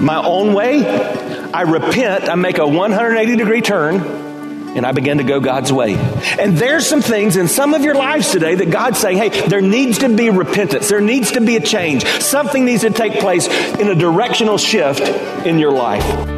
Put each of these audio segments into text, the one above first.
my own way, I repent, I make a 180 degree turn, and I begin to go God's way. And there's some things in some of your lives today that God's saying, hey, there needs to be repentance. There needs to be a change. Something needs to take place in a directional shift in your life.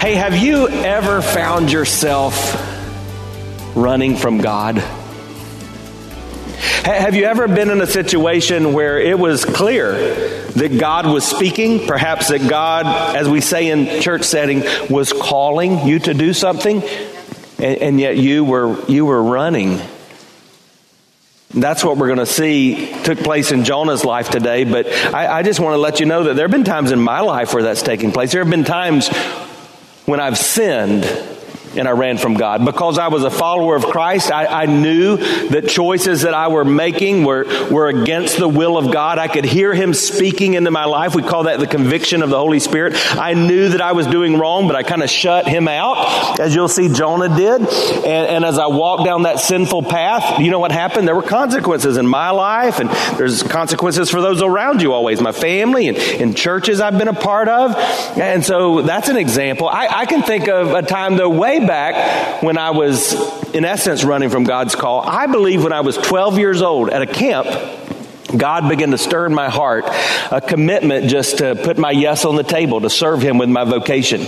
Hey, have you ever found yourself running from God? Have you ever been in a situation where it was clear that God was speaking? Perhaps that God, as we say in church setting, was calling you to do something, and, and yet you were you were running. That's what we're going to see took place in Jonah's life today. But I, I just want to let you know that there have been times in my life where that's taking place. There have been times when I've sinned and I ran from God. Because I was a follower of Christ, I, I, knew that choices that I were making were, were against the will of God. I could hear Him speaking into my life. We call that the conviction of the Holy Spirit. I knew that I was doing wrong, but I kind of shut Him out, as you'll see Jonah did. And, and as I walked down that sinful path, you know what happened? There were consequences in my life, and there's consequences for those around you always, my family and, and churches I've been a part of. And so that's an example. I, I can think of a time, though, way back when I was, in essence, running from God's call. I believe when I was 12 years old at a camp, God began to stir in my heart a commitment just to put my yes on the table, to serve Him with my vocation.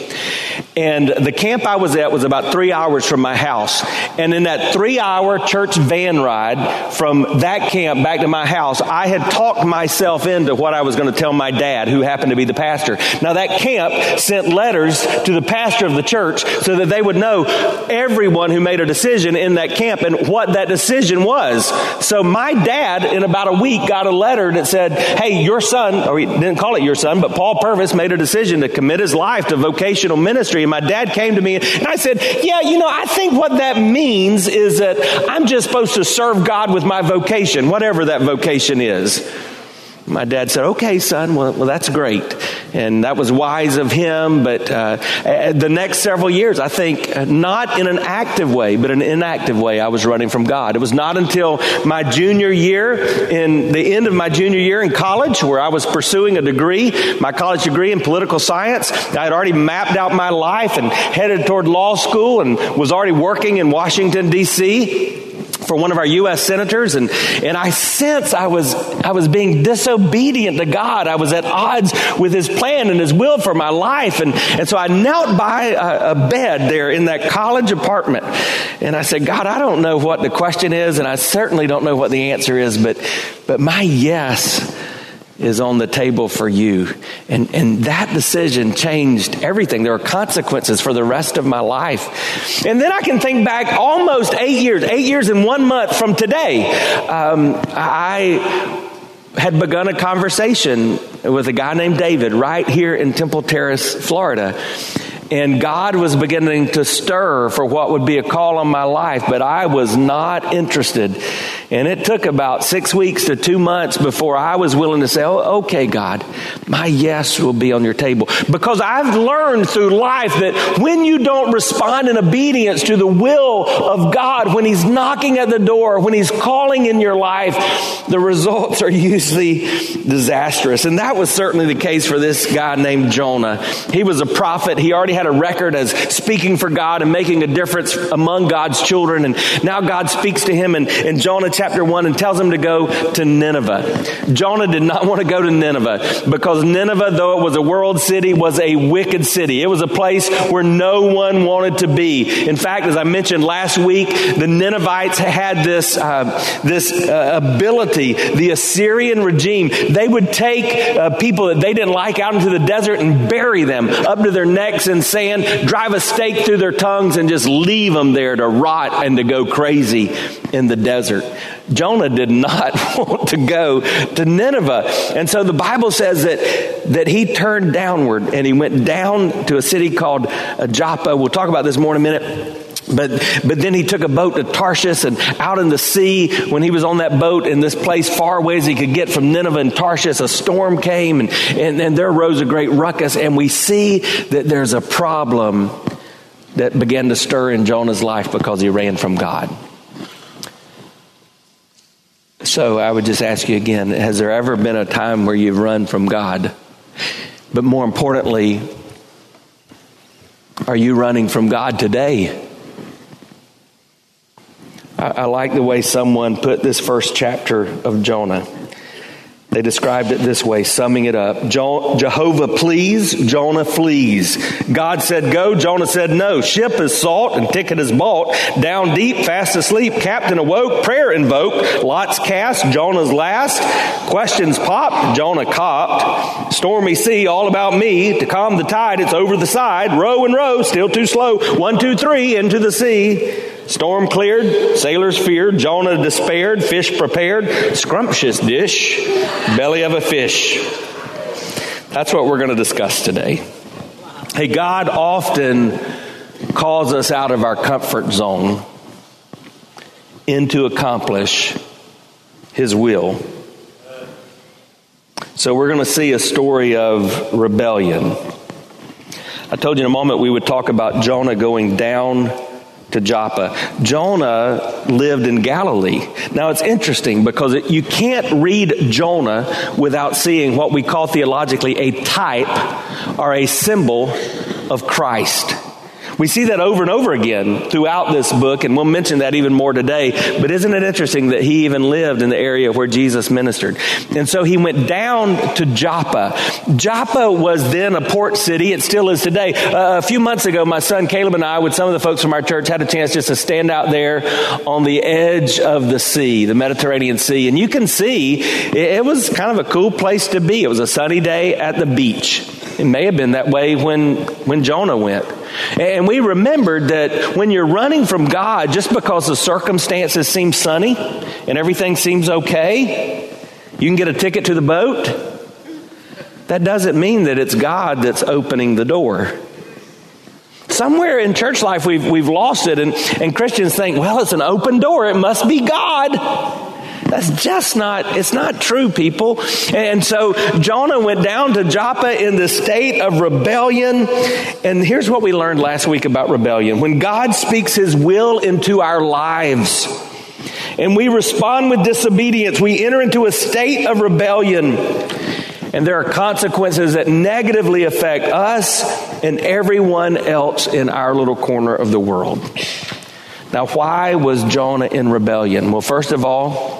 And the camp I was at was about three hours from my house. And in that three hour church van ride from that camp back to my house, I had talked myself into what I was going to tell my dad, who happened to be the pastor. Now, that camp sent letters to the pastor of the church so that they would know everyone who made a decision in that camp and what that decision was. So, my dad, in about a week, got a letter that said, Hey, your son, or he didn't call it your son, but Paul Purvis made a decision to commit his life to vocational ministry. And my dad came to me and I said, Yeah, you know, I think what that means is that I'm just supposed to serve God with my vocation, whatever that vocation is. My dad said, Okay, son, well, well that's great. And that was wise of him. But uh, the next several years, I think, uh, not in an active way, but an inactive way, I was running from God. It was not until my junior year, in the end of my junior year in college, where I was pursuing a degree, my college degree in political science. I had already mapped out my life and headed toward law school and was already working in Washington, D.C for one of our U.S. senators, and, and I sense I was, I was being disobedient to God. I was at odds with His plan and His will for my life. And, and so I knelt by a, a bed there in that college apartment, and I said, God, I don't know what the question is, and I certainly don't know what the answer is, but, but my yes is on the table for you. And, and that decision changed everything. There are consequences for the rest of my life. And then I can think back almost eight years, eight years and one month from today. Um, I had begun a conversation with a guy named David right here in Temple Terrace, Florida. And God was beginning to stir for what would be a call on my life, but I was not interested. And it took about six weeks to two months before I was willing to say, oh, okay, God, my yes will be on your table. Because I've learned through life that when you don't respond in obedience to the will of God, when He's knocking at the door, when He's calling in your life, the results are usually disastrous. And that was certainly the case for this guy named Jonah. He was a prophet. He already had a record as speaking for God and making a difference among God's children. And now God speaks to him and, in Jonah chapter 1 and tells him to go to Nineveh. Jonah did not want to go to Nineveh because Nineveh, though it was a world city, was a wicked city. It was a place where no one wanted to be. In fact, as I mentioned last week, the Ninevites had this, uh, this uh, ability, the Assyrian regime, they would take uh, people that they didn't like out into the desert and bury them up to their necks in sand, drive a stake through their tongues, and just leave them there to rot and to go crazy in the desert. Jonah did not want to go to Nineveh. And so the Bible says that, that he turned downward and he went down to a city called uh, Joppa. We'll talk about this more in a minute. But, but then he took a boat to Tarshish and out in the sea, when he was on that boat in this place far away as he could get from Nineveh and Tarshish, a storm came and, and, and there arose a great ruckus. And we see that there's a problem that began to stir in Jonah's life because he ran from God. So I would just ask you again has there ever been a time where you've run from God? But more importantly, are you running from God today? I, I like the way someone put this first chapter of Jonah. They described it this way, summing it up. Jehovah please, Jonah flees. God said go, Jonah said no. Ship is salt and ticket is bought. Down deep, fast asleep, captain awoke, prayer invoked. Lots cast, Jonah's last. Questions popped, Jonah copped. Stormy sea, all about me. To calm the tide, it's over the side. Row and row, still too slow. One, two, three, into the sea. Storm cleared, sailors feared, Jonah despaired, fish prepared, scrumptious dish, belly of a fish. That's what we're going to discuss today. Hey, God often calls us out of our comfort zone into accomplish His will. So we're going to see a story of rebellion. I told you in a moment we would talk about Jonah going down to Joppa. Jonah lived in Galilee. Now it's interesting because it, you can't read Jonah without seeing what we call theologically a type or a symbol of Christ. We see that over and over again throughout this book, and we'll mention that even more today. But isn't it interesting that he even lived in the area where Jesus ministered? And so he went down to Joppa. Joppa was then a port city. It still is today. Uh, a few months ago, my son Caleb and I, with some of the folks from our church, had a chance just to stand out there on the edge of the sea, the Mediterranean Sea. And you can see it was kind of a cool place to be. It was a sunny day at the beach. It may have been that way when, when Jonah went. And we remembered that when you're running from God, just because the circumstances seem sunny and everything seems okay, you can get a ticket to the boat. That doesn't mean that it's God that's opening the door. Somewhere in church life, we've, we've lost it, and, and Christians think, well, it's an open door, it must be God. That's just not, it's not true, people. And so Jonah went down to Joppa in the state of rebellion. And here's what we learned last week about rebellion. When God speaks his will into our lives, and we respond with disobedience, we enter into a state of rebellion. And there are consequences that negatively affect us and everyone else in our little corner of the world. Now, why was Jonah in rebellion? Well, first of all,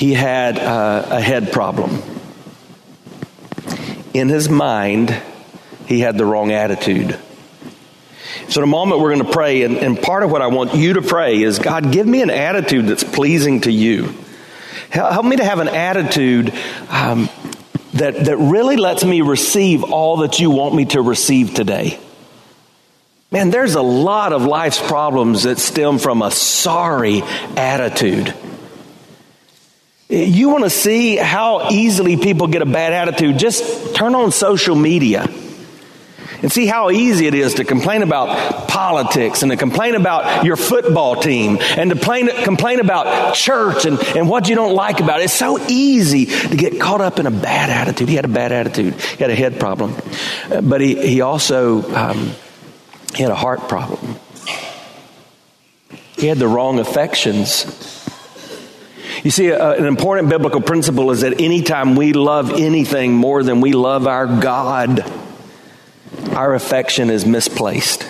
he had uh, a head problem. In his mind, he had the wrong attitude. So, in a moment, we're going to pray, and, and part of what I want you to pray is God, give me an attitude that's pleasing to you. Help me to have an attitude um, that, that really lets me receive all that you want me to receive today. Man, there's a lot of life's problems that stem from a sorry attitude. You want to see how easily people get a bad attitude? Just turn on social media and see how easy it is to complain about politics and to complain about your football team and to complain, complain about church and, and what you don't like about it. It's so easy to get caught up in a bad attitude. He had a bad attitude. He had a head problem. But he, he also um, he had a heart problem. He had the wrong affections you see, uh, an important biblical principle is that anytime we love anything more than we love our God, our affection is misplaced.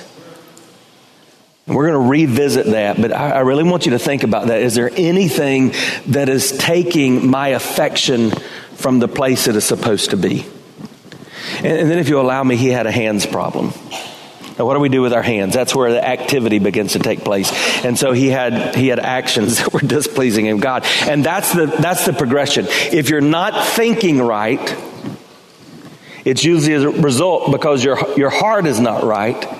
And we're going to revisit that, but I, I really want you to think about that. Is there anything that is taking my affection from the place it is supposed to be? And, and then, if you allow me, he had a hands problem. Now, what do we do with our hands? That's where the activity begins to take place. And so he had he had actions that were displeasing in God, and that's the that's the progression. If you're not thinking right, it's usually a result because your your heart is not right.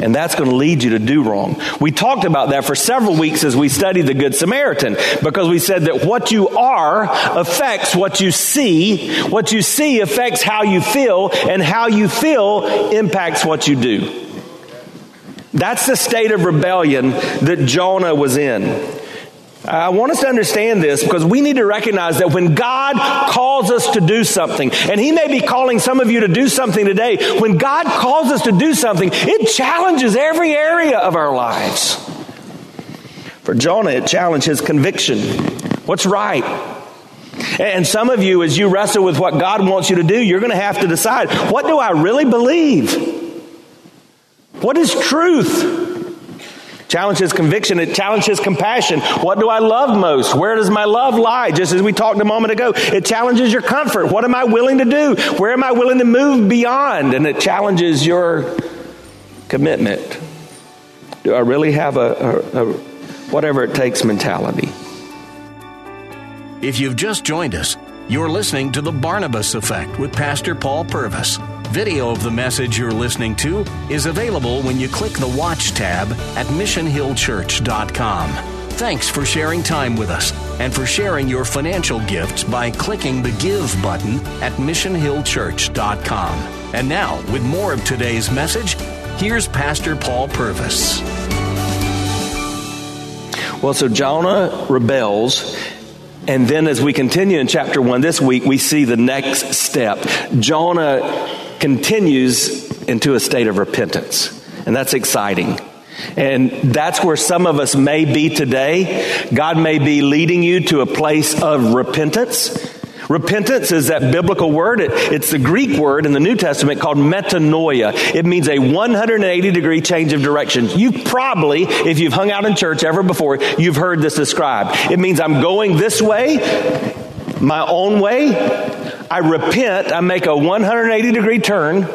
And that's going to lead you to do wrong. We talked about that for several weeks as we studied the Good Samaritan because we said that what you are affects what you see. What you see affects how you feel and how you feel impacts what you do. That's the state of rebellion that Jonah was in. I want us to understand this because we need to recognize that when God calls us to do something, and He may be calling some of you to do something today, when God calls us to do something, it challenges every area of our lives. For Jonah, it challenged his conviction. What's right? And some of you, as you wrestle with what God wants you to do, you're going to have to decide what do I really believe? What is truth? Challenges conviction. It challenges compassion. What do I love most? Where does my love lie? Just as we talked a moment ago, it challenges your comfort. What am I willing to do? Where am I willing to move beyond? And it challenges your commitment. Do I really have a, a, a whatever it takes mentality? If you've just joined us, you're listening to The Barnabas Effect with Pastor Paul Purvis. Video of the message you're listening to is available when you click the Watch tab at missionhillchurch.com. Thanks for sharing time with us and for sharing your financial gifts by clicking the Give button at missionhillchurch.com. And now, with more of today's message, here's Pastor Paul Purvis. Well, so Jonah rebels and then as we continue in chapter one this week, we see the next step. Jonah continues into a state of repentance. And that's exciting. And that's where some of us may be today. God may be leading you to a place of repentance. Repentance is that biblical word. It, it's the Greek word in the New Testament called metanoia. It means a 180 degree change of direction. You probably, if you've hung out in church ever before, you've heard this described. It means I'm going this way, my own way, I repent, I make a 180 degree turn,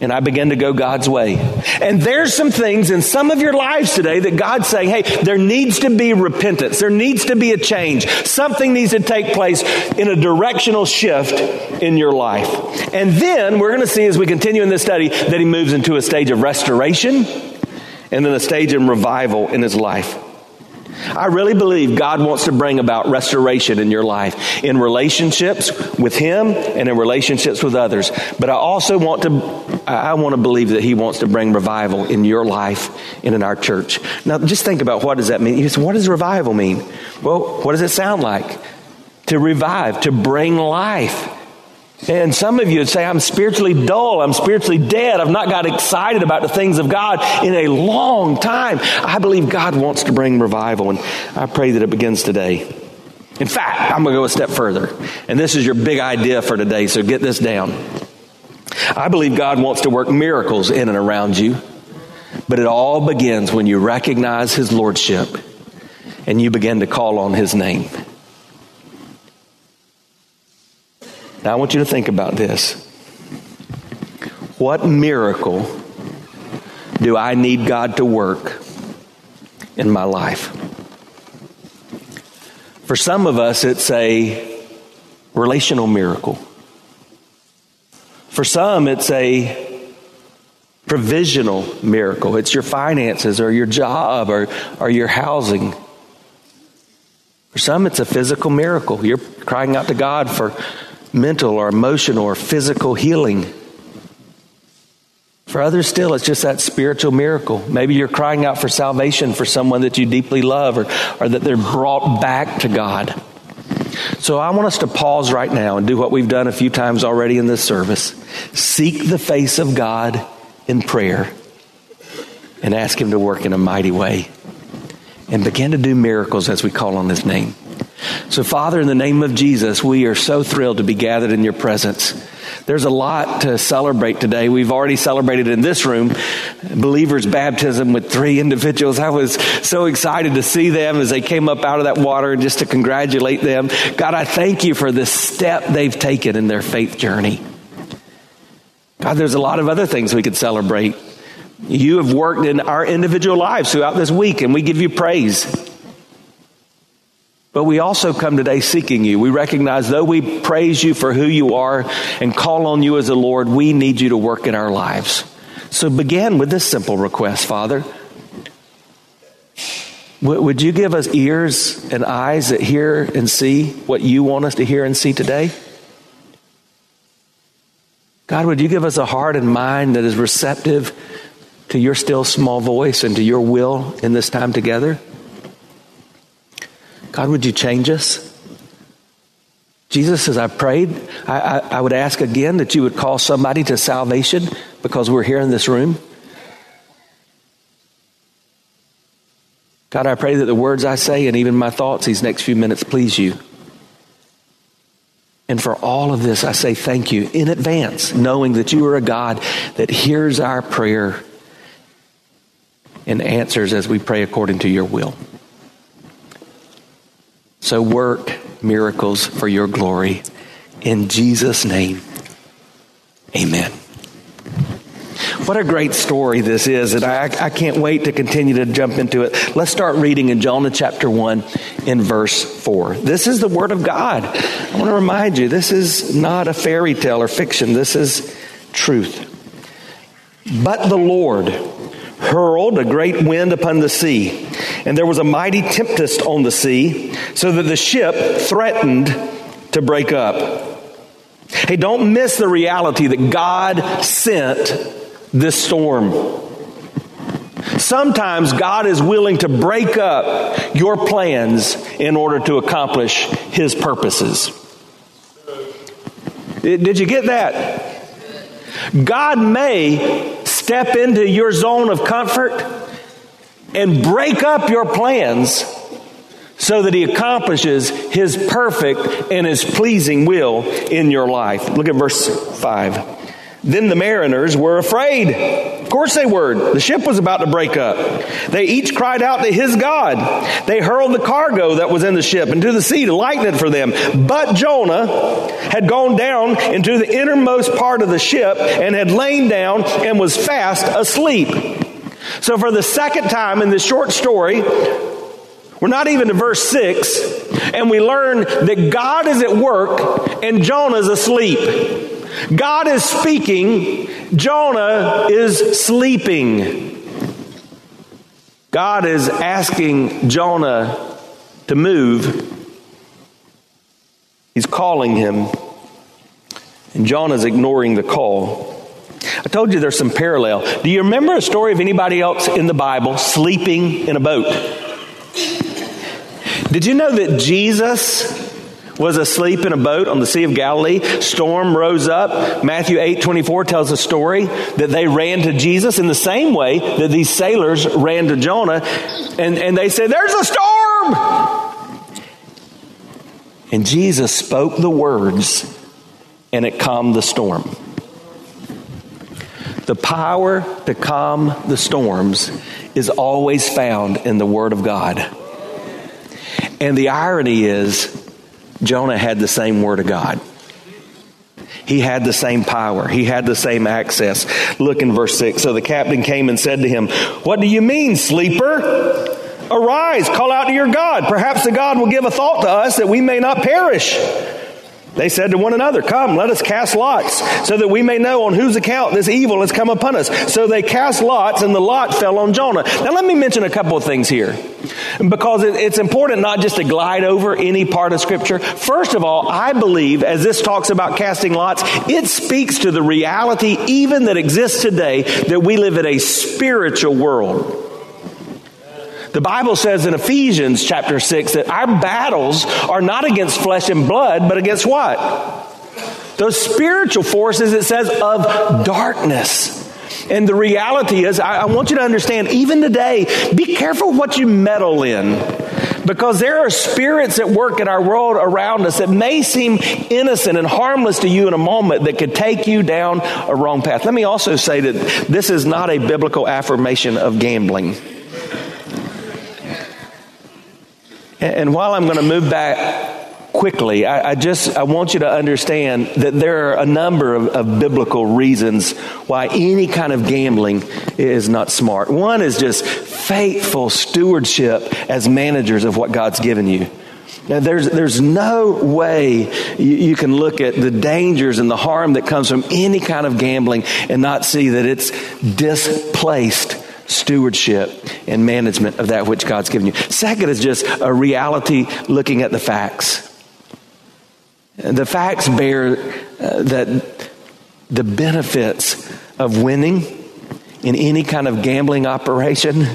and I begin to go God's way. And there's some things in some of your lives today that God's saying, hey, there needs to be repentance. There needs to be a change. Something needs to take place in a directional shift in your life. And then we're going to see as we continue in this study that he moves into a stage of restoration and then a stage of revival in his life. I really believe God wants to bring about restoration in your life, in relationships with Him and in relationships with others. But I also want to, I want to believe that He wants to bring revival in your life and in our church. Now, just think about what does that mean? You say, what does revival mean? Well, what does it sound like? To revive, to bring life. And some of you would say, I'm spiritually dull. I'm spiritually dead. I've not got excited about the things of God in a long time. I believe God wants to bring revival, and I pray that it begins today. In fact, I'm going to go a step further. And this is your big idea for today, so get this down. I believe God wants to work miracles in and around you, but it all begins when you recognize His Lordship and you begin to call on His name. Now, I want you to think about this. What miracle do I need God to work in my life? For some of us, it's a relational miracle. For some, it's a provisional miracle. It's your finances or your job or, or your housing. For some, it's a physical miracle. You're crying out to God for mental or emotional or physical healing. For others, still, it's just that spiritual miracle. Maybe you're crying out for salvation for someone that you deeply love or, or that they're brought back to God. So I want us to pause right now and do what we've done a few times already in this service seek the face of God in prayer and ask Him to work in a mighty way and begin to do miracles as we call on His name. So, Father, in the name of Jesus, we are so thrilled to be gathered in your presence. There's a lot to celebrate today. We've already celebrated in this room believers' baptism with three individuals. I was so excited to see them as they came up out of that water and just to congratulate them. God, I thank you for the step they've taken in their faith journey. God, there's a lot of other things we could celebrate. You have worked in our individual lives throughout this week, and we give you praise. But we also come today seeking you. We recognize, though we praise you for who you are and call on you as a Lord, we need you to work in our lives. So begin with this simple request, Father. Would you give us ears and eyes that hear and see what you want us to hear and see today? God, would you give us a heart and mind that is receptive to your still small voice and to your will in this time together? God, would you change us? Jesus, as I prayed, I, I, I, would ask again that you would call somebody to salvation because we're here in this room. God, I pray that the words I say and even my thoughts these next few minutes please you. And for all of this, I say thank you in advance, knowing that you are a God that hears our prayer and answers as we pray according to your will. So work miracles for your glory. In Jesus' name, amen. What a great story this is, and I, I, can't wait to continue to jump into it. Let's start reading in Jonah chapter 1 in verse 4. This is the Word of God. I want to remind you, this is not a fairy tale or fiction, this is truth. But the Lord hurled a great wind upon the sea, and there was a mighty tempest on the sea, so that the ship threatened to break up. Hey, don't miss the reality that God sent this storm. Sometimes God is willing to break up your plans in order to accomplish His purposes. Eh, did you get that? God may step into your zone of comfort and break up your plans so that he accomplishes his perfect and his pleasing will in your life. Look at verse 5. Then the mariners were afraid. Of course they were. The ship was about to break up. They each cried out to his God. They hurled the cargo that was in the ship into the sea to lighten it for them. But Jonah had gone down into the innermost part of the ship and had lain down and was fast asleep. So for the second time in this short story, we're not even to verse 6, and we learn that God is at work and Jonah's asleep. God is speaking, Jonah is sleeping. God is asking Jonah to move. He's calling him, and Jonah's ignoring the call. I told you there's some parallel. Do you remember a story of anybody else in the Bible sleeping in a boat? Did you know that Jesus was asleep in a boat on the Sea of Galilee. Storm rose up. Matthew 8 24 tells a story that they ran to Jesus in the same way that these sailors ran to Jonah. And, and they said, There's a storm! And Jesus spoke the words, and it calmed the storm. The power to calm the storms is always found in the Word of God. And the irony is, Jonah had the same word of God. He had the same power. He had the same access. Look in verse 6. So the captain came and said to him, What do you mean, sleeper? Arise, call out to your God. Perhaps the God will give a thought to us that we may not perish. They said to one another, Come, let us cast lots, so that we may know on whose account this evil has come upon us. So they cast lots, and the lot fell on Jonah. Now, let me mention a couple of things here, because it's important not just to glide over any part of Scripture. First of all, I believe, as this talks about casting lots, it speaks to the reality, even that exists today, that we live in a spiritual world. The Bible says in Ephesians chapter 6 that our battles are not against flesh and blood, but against what? Those spiritual forces, it says, of darkness. And the reality is, I, I want you to understand, even today, be careful what you meddle in. Because there are spirits at work in our world around us that may seem innocent and harmless to you in a moment that could take you down a wrong path. Let me also say that this is not a biblical affirmation of gambling. And while I'm going to move back quickly. I, I, just I want you to understand that there are a number of, of, biblical reasons why any kind of gambling is not smart. One is just faithful stewardship as managers of what God's given you. Now, there's, there's no way you, you, can look at the dangers and the harm that comes from any kind of gambling and not see that it's displaced stewardship and management of that which God's given you. Second is just a reality looking at the facts. The facts bear uh, that the benefits of winning in any kind of gambling operation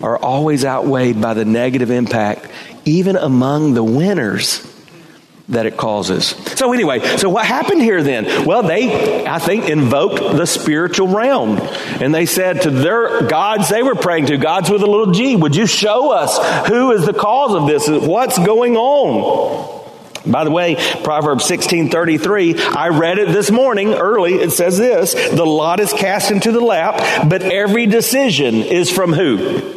are always outweighed by the negative impact, even among the winners that it causes. So anyway, so what happened here then? Well, they, I think, invoked the spiritual realm. And they said to their gods they were praying to, gods with a little g, would you show us who is the cause of this? What's going on? By the way, Proverbs 16:33, I read it this morning early. It says this, the lot is cast into the lap, but every decision is from who?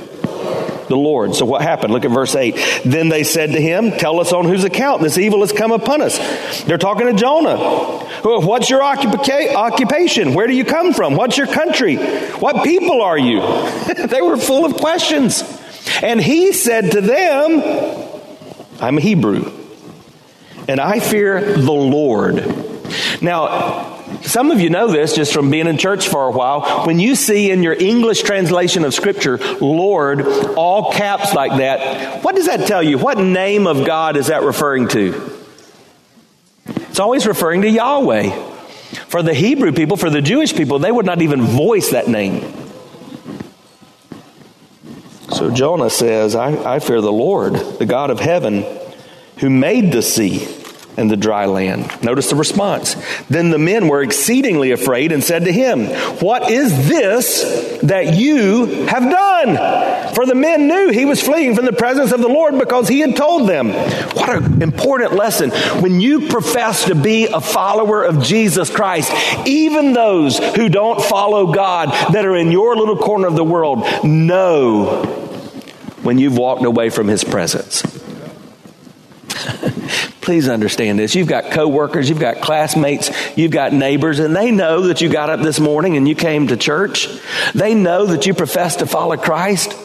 The Lord. So what happened? Look at verse 8. Then they said to him, Tell us on whose account this evil has come upon us. They're talking to Jonah. Oh, what's your occupation? Where do you come from? What's your country? What people are you? they were full of questions. And he said to them, I'm a Hebrew and I fear the Lord. Now, some of you know this just from being in church for a while. When you see in your English translation of Scripture, Lord, all caps like that, what does that tell you? What name of God is that referring to? It's always referring to Yahweh. For the Hebrew people, for the Jewish people, they would not even voice that name. So Jonah says, I, I fear the Lord, the God of heaven, who made the sea and the dry land. Notice the response. Then the men were exceedingly afraid and said to him, What is this that you have done? For the men knew he was fleeing from the presence of the Lord because he had told them. What an important lesson. When you profess to be a follower of Jesus Christ, even those who don't follow God that are in your little corner of the world know when you've walked away from his presence. Please understand this. You've got coworkers, you've got classmates, you've got neighbors, and they know that you got up this morning and you came to church. They know that you profess to follow Christ,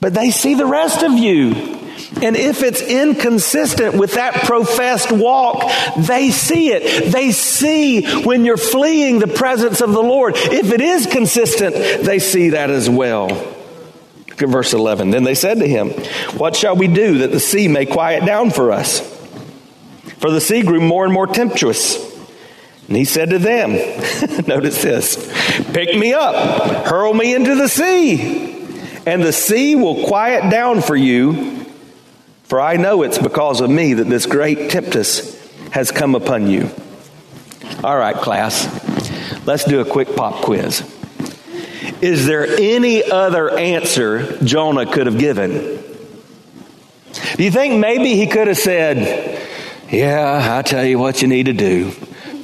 but they see the rest of you. And if it's inconsistent with that professed walk, they see it. They see when you're fleeing the presence of the Lord. If it is consistent, they see that as well. Look at verse 11. Then they said to him, What shall we do that the sea may quiet down for us? For the sea grew more and more tempestuous. And he said to them, Notice this pick me up, hurl me into the sea, and the sea will quiet down for you. For I know it's because of me that this great tempest has come upon you. All right, class, let's do a quick pop quiz. Is there any other answer Jonah could have given? Do you think maybe he could have said, yeah, I tell you what you need to do.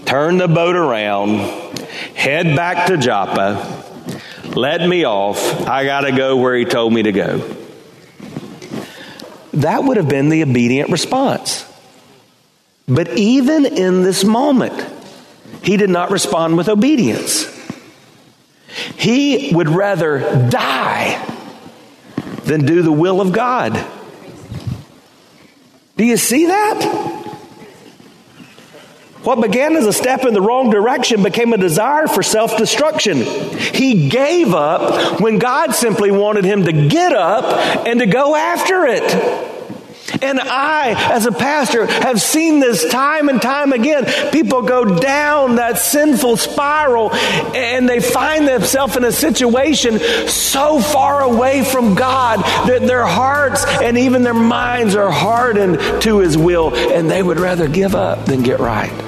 Turn the boat around, head back to Joppa, let me off. I got to go where he told me to go. That would have been the obedient response. But even in this moment, he did not respond with obedience. He would rather die than do the will of God. Do you see that? What began as a step in the wrong direction became a desire for self destruction. He gave up when God simply wanted him to get up and to go after it. And I, as a pastor, have seen this time and time again. People go down that sinful spiral and they find themselves in a situation so far away from God that their hearts and even their minds are hardened to His will, and they would rather give up than get right.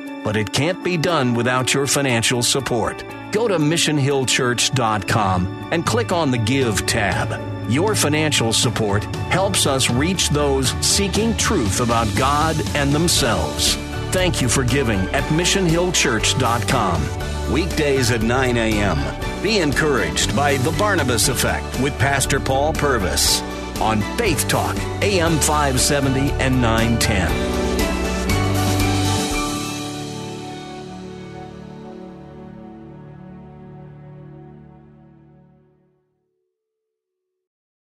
but it can't be done without your financial support. Go to missionhillchurch.com and click on the Give tab. Your financial support helps us reach those seeking truth about God and themselves. Thank you for giving at missionhillchurch.com. Weekdays at 9 a.m. Be encouraged by The Barnabas Effect with Pastor Paul Purvis on Faith Talk, AM 570 and 910.